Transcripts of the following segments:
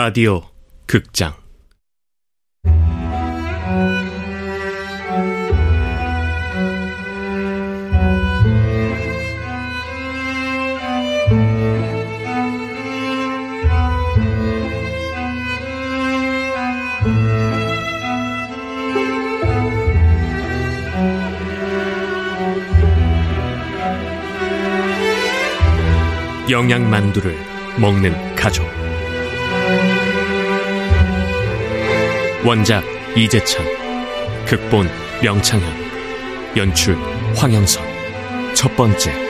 라디오 극장. 영양만두를 먹는 가족 원작 이재찬 극본 명창현 연출 황영선. 첫 번째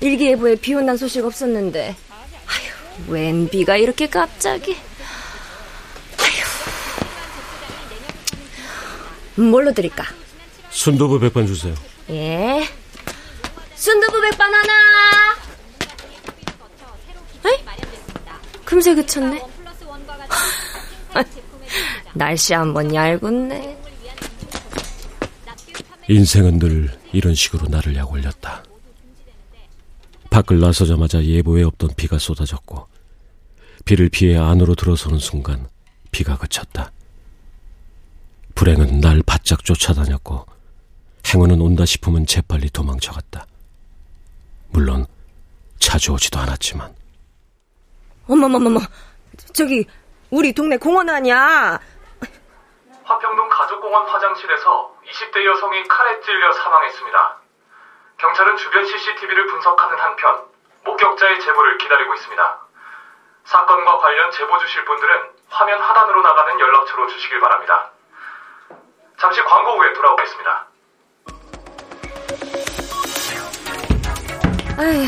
일기예보에 비 온다는 소식 없었는데. 아휴, 웬 비가 이렇게 갑자기. 아휴. 뭘로 드릴까? 순두부 백반 주세요. 예. 순두부 백반 하나. 에이? 금세 그쳤네. 날씨 한번 얇군네. 인생은 늘 이런 식으로 나를 약 올렸다. 밖을 나서자마자 예보에 없던 비가 쏟아졌고 비를 피해 안으로 들어서는 순간 비가 그쳤다. 불행은 날 바짝 쫓아다녔고 행운은 온다 싶으면 재빨리 도망쳐갔다. 물론 자주 오지도 않았지만. 어머머머머, 저기 우리 동네 공원 아니야? 화평동 가족공원 화장실에서 20대 여성이 칼에 찔려 사망했습니다. 경찰은 주변 CCTV를 분석하는 한편 목격자의 제보를 기다리고 있습니다. 사건과 관련 제보 주실 분들은 화면 하단으로 나가는 연락처로 주시길 바랍니다. 잠시 광고 후에 돌아오겠습니다. 아휴,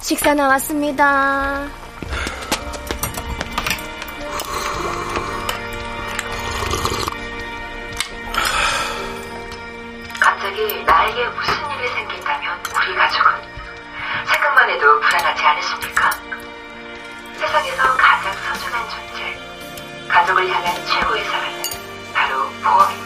식사 나왔습니다. 나에게 무슨 일이 생긴다면 우리 가족은 생각만 해도 불안하지 않으십니까? 세상에서 가장 소중한 존재, 가족을 향한 최고의 사랑은 바로 보험입니다.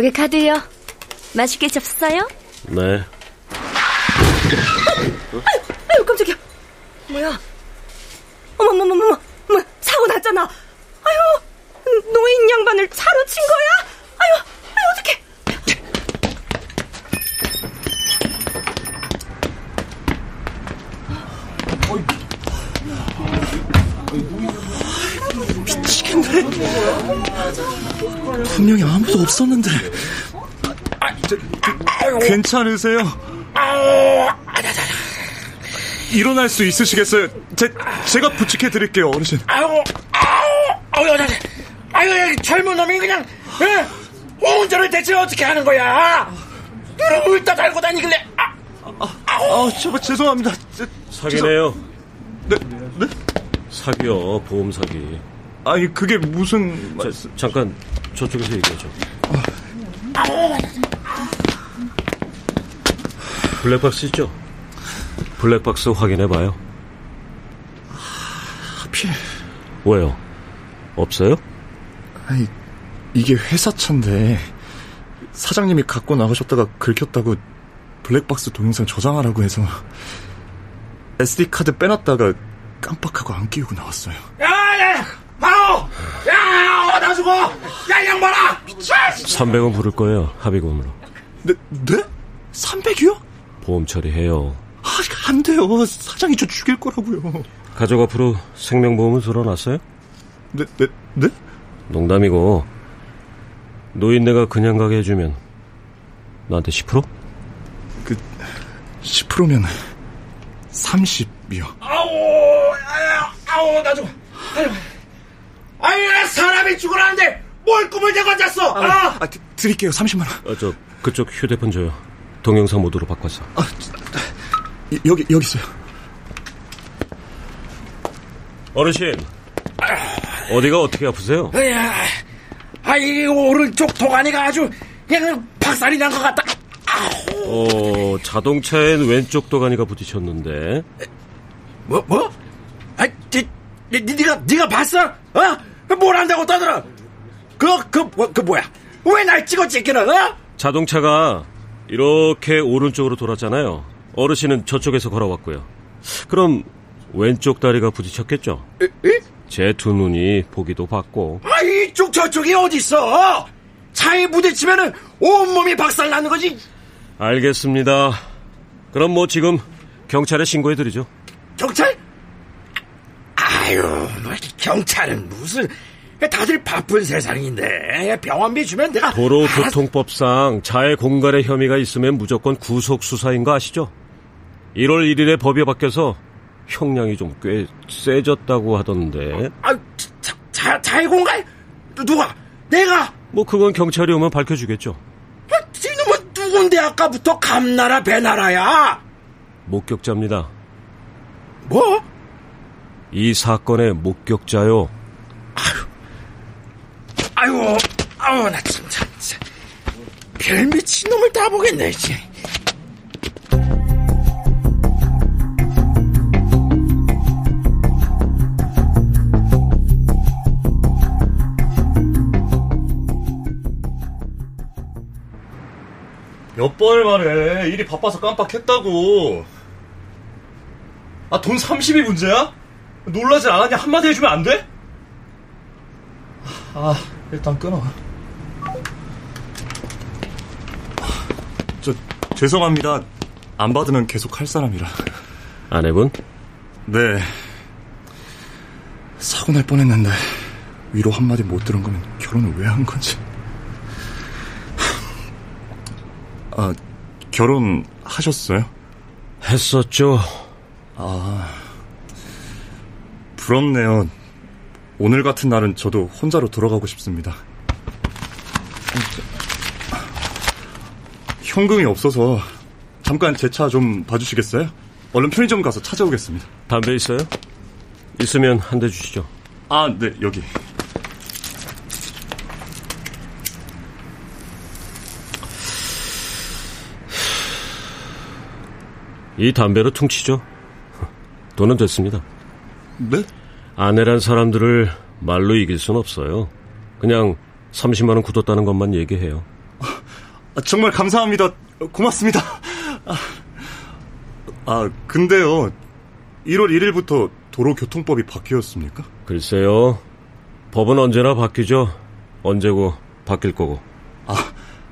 여기 카드요. 맛있게 접어요? 네. 분명히 아무도 없었는데. 괜찮으세요? 일어날 수 있으시겠어요? 제, 제가 부축해 드릴게요, 어르신. 아유, 아유, 아유, 아유, 젊은 놈이 그냥, 에? 운전을 대체 어떻게 하는 거야? 너는 울다 달고 다니길래, 아, 아, 아, 저, 죄송합니다. 저, 사기네요. 네, 네? 사기요, 보험 사기. 아니, 그게 무슨. 자, 말씀... 잠깐, 저쪽에서 얘기하죠. 블랙박스 있죠? 블랙박스 확인해봐요. 하필. 왜요? 없어요? 아니, 이게 회사 차인데, 사장님이 갖고 나가셨다가 긁혔다고 블랙박스 동영상 저장하라고 해서, SD카드 빼놨다가 깜빡하고 안 끼우고 나왔어요. 야, 야! 아우! 야, 어다 죽어! 야, 양반아! 300원 부를 거예요, 합의금으로. 네, 네? 300이요? 보험 처리해요. 아, 안 돼요. 사장이 저 죽일 거라고요. 가족 앞으로 생명보험은 들어놨어요? 네, 네, 네? 농담이고 노인네가 그냥 가게 해주면 나한테 10%? 그 10%면 30이요. 아우, 아우, 나 좀, 아유, 아유, 사람이 죽으라는데 뭘 꿈을 대고 잤어? 아, 아, 드, 드릴게요. 30만 원. 어, 저 그쪽 휴대폰 줘요. 동영상 모드로 바꿨어. 아, 여기 여기 있어요. 어르신, 어디가 어떻게 아프세요? 야, 아, 이 오른쪽 도가니가 아주 그냥 박살이 난 것 같다. 어, 자동차엔 왼쪽 도가니가 부딪혔는데. 뭐, 뭐? 아, 니, 니, 니가, 니가 봤어? 어? 뭘 안다고 떠들어? 그, 그, 뭐, 그 뭐야? 왜 날 찍어 찍기는, 어? 자동차가 이렇게 오른쪽으로 돌았잖아요. 어르신은 저쪽에서 걸어왔고요. 그럼 왼쪽 다리가 부딪혔겠죠? 제두 눈이 보기도 봤고. 아, 이쪽 저쪽이 어딨어? 차에 부딪히면은 온몸이 박살나는 거지. 알겠습니다. 그럼 뭐 지금 경찰에 신고해드리죠. 경찰? 아유, 뭐 경찰은 무슨 다들 바쁜 세상인데 병원비 주면 내가 도로교통법상 자해 공갈의 혐의가 있으면 무조건 구속 수사인 거 아시죠? 1월 1일에 법이 바뀌어서 형량이 좀 꽤 세졌다고 하던데. 아, 자, 자, 자해 공갈? 누가? 내가? 뭐 그건 경찰이 오면 밝혀주겠죠. 아, 이놈은 누군데 아까부터 감나라 배나라야? 목격자입니다. 뭐? 이 사건의 목격자요. 아유, 아유, 나 진짜, 진짜. 별 미친 놈을 다 보겠네, 이제. 몇 번을 말해. 일이 바빠서 깜빡했다고. 아, 돈 30이 문제야? 놀라질 않았냐? 한마디 해주면 안 돼? 아, 일단 끊어. 저, 죄송합니다. 안 받으면 계속 할 사람이라. 아내분? 네. 사고 날 뻔했는데, 위로 한마디 못 들은 거면 결혼을 왜 한 건지. 아, 결혼하셨어요? 했었죠. 아, 부럽네요. 오늘 같은 날은 저도 혼자로 돌아가고 싶습니다. 현금이 없어서 잠깐 제 차 좀 봐주시겠어요? 얼른 편의점 가서 찾아오겠습니다. 담배 있어요? 있으면 한 대 주시죠. 아, 네, 여기. 이 담배로 퉁치죠. 돈은 됐습니다. 네? 아내란 사람들을 말로 이길 순 없어요. 그냥 30만 원 굳었다는 것만 얘기해요. 아, 정말 감사합니다. 고맙습니다. 아, 아, 근데요. 1월 1일부터 도로교통법이 바뀌었습니까? 글쎄요. 법은 언제나 바뀌죠. 언제고 바뀔 거고. 아,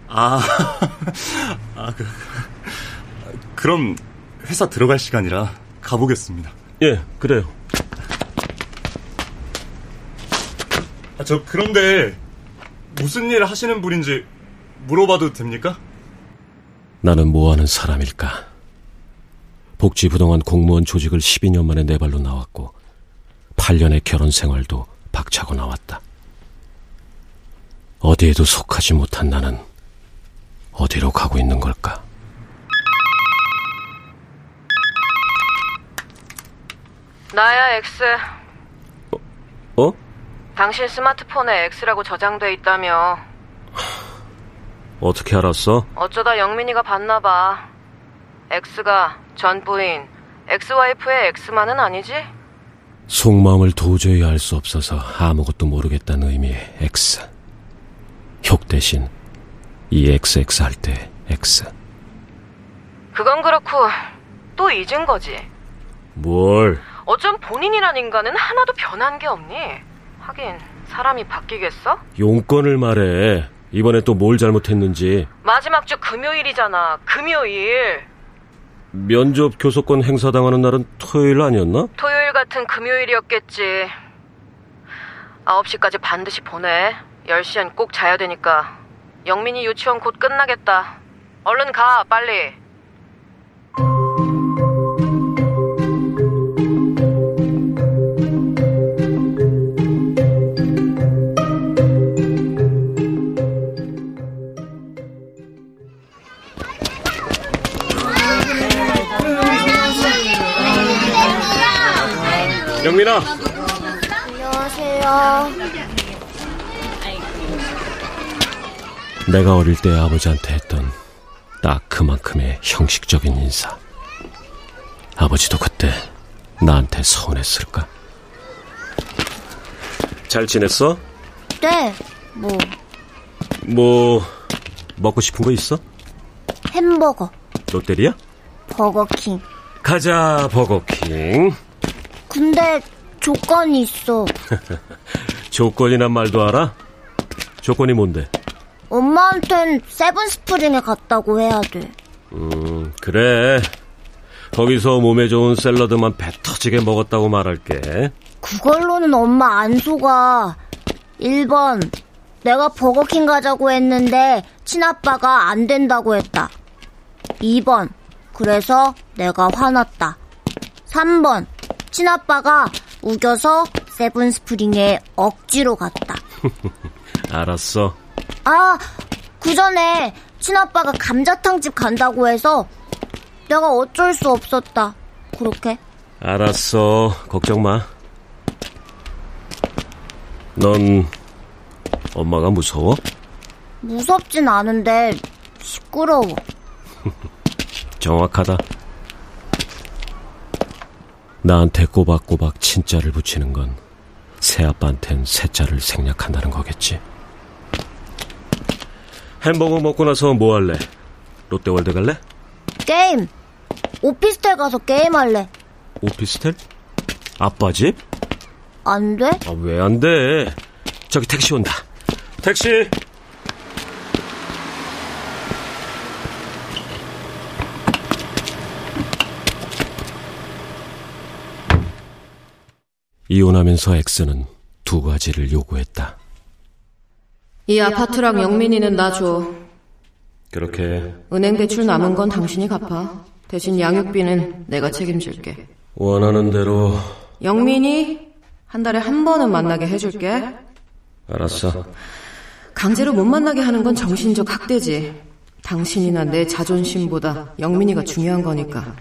아, 아, 그, 그럼 회사 들어갈 시간이라 가보겠습니다. 예, 그래요. 아, 저 그런데 무슨 일 하시는 분인지 물어봐도 됩니까? 나는 뭐하는 사람일까? 복지부동안 공무원 조직을 12년 만에 내 발로 나왔고 8년의 결혼 생활도 박차고 나왔다. 어디에도 속하지 못한 나는 어디로 가고 있는 걸까? 나야. 어? 당신 스마트폰에 X라고 저장돼 있다며. 어떻게 알았어? 어쩌다 영민이가 봤나 봐. X가 전 부인, 엑스와이프의 X만은 아니지? 속마음을 도저히 알 수 없어서 아무것도 모르겠다는 의미의 X. 욕 대신 이 XX 할 때 X. 그건 그렇고 또 잊은 거지. 뭘? 어쩜 본인이란 인간은 하나도 변한 게 없니? 하긴 사람이 바뀌겠어? 용건을 말해. 이번에 또 뭘 잘못했는지. 마지막 주 금요일이잖아. 금요일. 면접 교섭권 행사당하는 날은 토요일 아니었나? 토요일 같은 금요일이었겠지. 9시까지 반드시 보내. 10시엔 꼭 자야 되니까. 영민이 유치원 곧 끝나겠다. 얼른 가, 빨리. 영민아, 안녕하세요. 내가 어릴 때 아버지한테 했던 딱 그만큼의 형식적인 인사. 아버지도 그때 나한테 서운했을까? 잘 지냈어? 네, 뭐 뭐 먹고 싶은 거 있어? 햄버거, 롯데리아? 버거킹. 가자 버거킹. 근데 조건이 있어. 조건이란 말도 알아? 조건이 뭔데? 엄마한텐 세븐스프링에 갔다고 해야 돼. 음 그래. 거기서 몸에 좋은 샐러드만 배 터지게 먹었다고 말할게. 그걸로는 엄마 안 속아. 1번, 내가 버거킹 가자고 했는데 친아빠가 안 된다고 했다. 2번, 그래서 내가 화났다. 3번, 친아빠가 우겨서 세븐스프링에 억지로 갔다. 알았어. 아, 그 전에 친아빠가 감자탕집 간다고 해서 내가 어쩔 수 없었다. 그렇게? 알았어. 걱정 마. 넌 엄마가 무서워? 무섭진 않은데 시끄러워. 정확하다. 나한테 꼬박꼬박 친자를 붙이는 건 새아빠한텐 새자를 생략한다는 거겠지. 햄버거 먹고 나서 뭐 할래? 롯데월드 갈래? 게임. 오피스텔 가서 게임할래. 오피스텔? 아빠 집? 안 돼? 아, 왜 안 돼? 저기 택시 온다. 택시! 이혼하면서 엑스는 두 가지를 요구했다. 이 아파트랑 영민이는 나 줘. 그렇게 은행 대출 남은 건 당신이 갚아. 대신 양육비는 내가 책임질게. 원하는 대로 영민이 한 달에 한 번은 만나게 해줄게. 알았어. 강제로 못 만나게 하는 건 정신적 학대지. 당신이나 내 자존심보다 영민이가 중요한 거니까.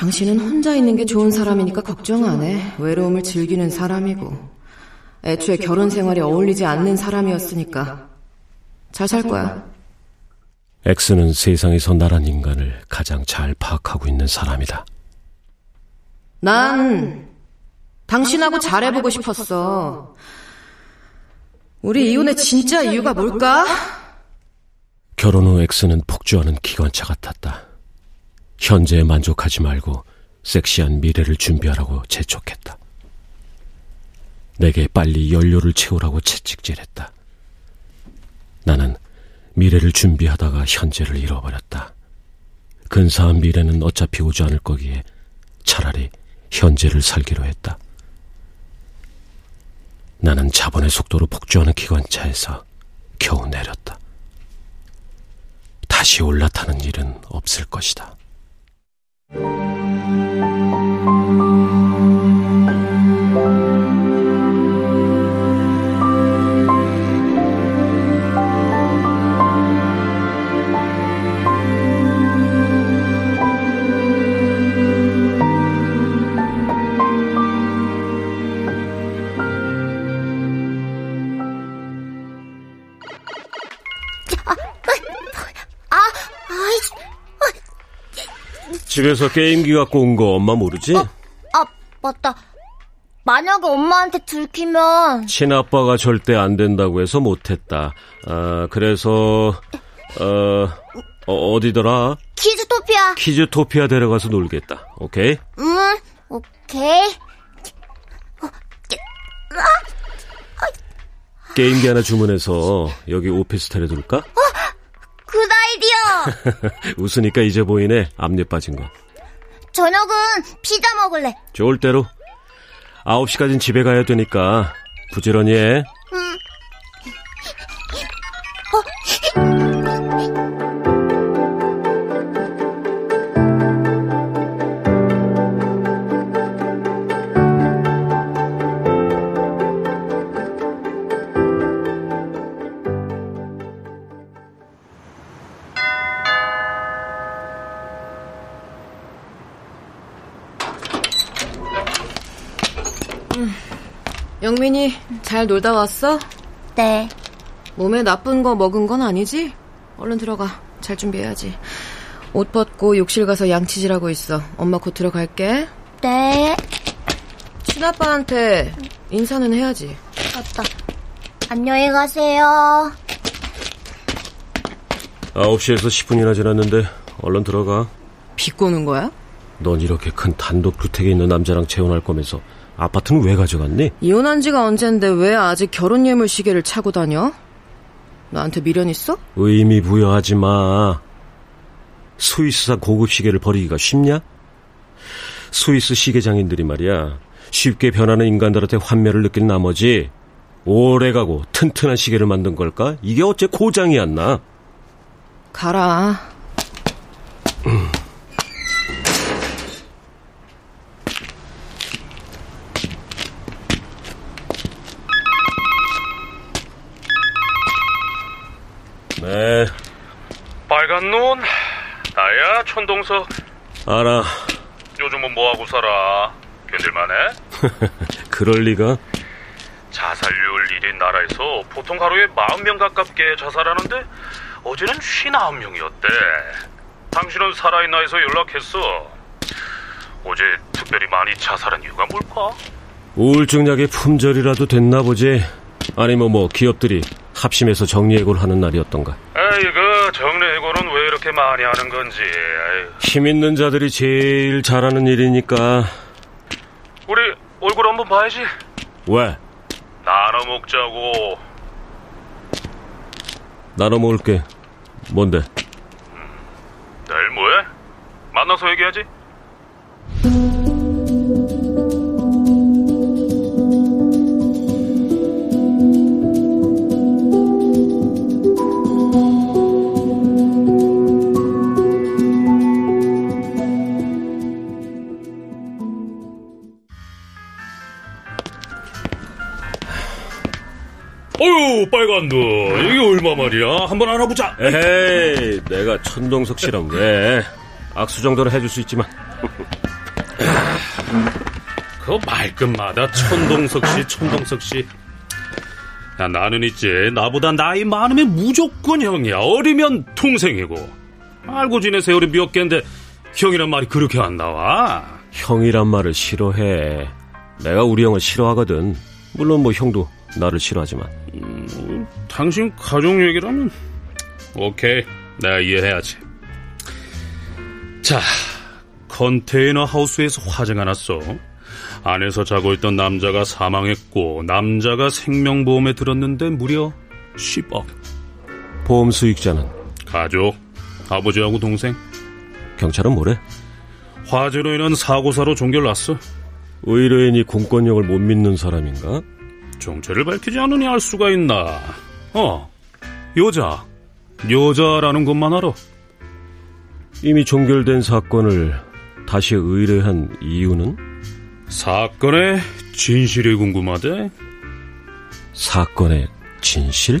당신은 혼자 있는 게 좋은 사람이니까 걱정 안 해. 외로움을 즐기는 사람이고. 애초에 결혼 생활이 어울리지 않는 사람이었으니까. 잘 살 거야. 엑스는 세상에서 나란 인간을 가장 잘 파악하고 있는 사람이다. 난 당신하고 잘해보고 싶었어. 우리 이혼의 진짜 이유가 뭘까? 결혼 후 엑스는 폭주하는 기관차 같았다. 현재에 만족하지 말고 섹시한 미래를 준비하라고 재촉했다. 내게 빨리 연료를 채우라고 채찍질했다. 나는 미래를 준비하다가 현재를 잃어버렸다. 근사한 미래는 어차피 오지 않을 거기에 차라리 현재를 살기로 했다. 나는 자본의 속도로 폭주하는 기관차에서 겨우 내렸다. 다시 올라타는 일은 없을 것이다. 아, 집에서 게임기 갖고 온 거 엄마 모르지? 아, 맞다. 만약에 엄마한테 들키면 친아빠가 절대 안 된다고 해서 못했다. 아, 그래서 어, 어 어디더라? 키즈토피아. 키즈토피아 데려가서 놀겠다. 오케이? 응, 오케이. 게임기 하나 주문해서 여기 오피스텔에 둘까? good idea. 웃으니까 이제 보이네. 앞니 빠진 거. 저녁은 피자 먹을래. 좋을 대로. 9시까지는 집에 가야 되니까 부지런히 해. 영민이 잘 놀다 왔어? 네. 몸에 나쁜 거 먹은 건 아니지? 얼른 들어가. 잘 준비해야지. 옷 벗고 욕실 가서 양치질하고 있어. 엄마 곧 들어갈게. 네. 친아빠한테 인사는 해야지. 맞다. 안녕히 가세요. 9시에서 10분이나 지났는데 얼른 들어가. 비꼬는 거야? 넌 이렇게 큰 단독 주택에 있는 남자랑 재혼할 거면서 아파트는 왜 가져갔니? 이혼한 지가 언젠데 왜 아직 결혼 예물 시계를 차고 다녀? 나한테 미련 있어? 의미 부여하지 마. 스위스산 고급 시계를 버리기가 쉽냐? 스위스 시계 장인들이 말이야. 쉽게 변하는 인간들한테 환멸을 느낀 나머지 오래가고 튼튼한 시계를 만든 걸까? 이게 어째 고장이 안 나? 가라. 네, 빨간 눈 나야 천동석 알아. 요즘은 뭐하고 살아 견딜만해? 그럴 리가? 자살률 1인 나라에서 보통 하루에 40명 가깝게 자살하는데 어제는 59명이었대 당신은 살아있나 해서 연락했어 어제 특별히 많이 자살한 이유가 뭘까? 우울증 약의 품절이라도 됐나 보지. 아니면 뭐 기업들이 합심해서 정리해고를 하는 날이었던가. 에이 그 정례해고는 왜 이렇게 많이 하는 건지 에이. 힘 있는 자들이 제일 잘하는 일이니까. 우리 얼굴 한번 봐야지 왜? 나눠 먹자고 나눠 먹을게. 뭔데? 내일 뭐해? 만나서 얘기하지 빨간 눈 이게 얼마 말이야 한번 알아보자 에헤이, 내가 천동석 씨랑 왜? 악수 정도는 해줄 수 있지만. 그 말끝마다 천동석 씨, 천동석 씨. 야, 나는 있지. 나보다 나이 많으면 무조건 형이야. 어리면 동생이고. 알고 지낸 세월이 몇 개인데 형이란 말이 그렇게 안 나와. 형이란 말을 싫어해. 내가 우리 형을 싫어하거든. 물론 뭐 형도 나를 싫어하지만. 당신 가족 얘기라면 오케이. 내가 이해해야지. 자, 컨테이너 하우스에서 화재가 났어. 안에서 자고 있던 남자가 사망했고 남자가 생명보험에 들었는데 무려 10억. 보험 수익자는 가족, 아버지하고 동생. 경찰은 뭐래? 화재로 인한 사고사로 종결났어. 의뢰인이 공권력을 못 믿는 사람인가? 정체를 밝히지 않으니 알 수가 있나. 어, 여자. 여자라는 것만 알아. 이미 종결된 사건을 다시 의뢰한 이유는? 사건의 진실이 궁금하대. 사건의 진실?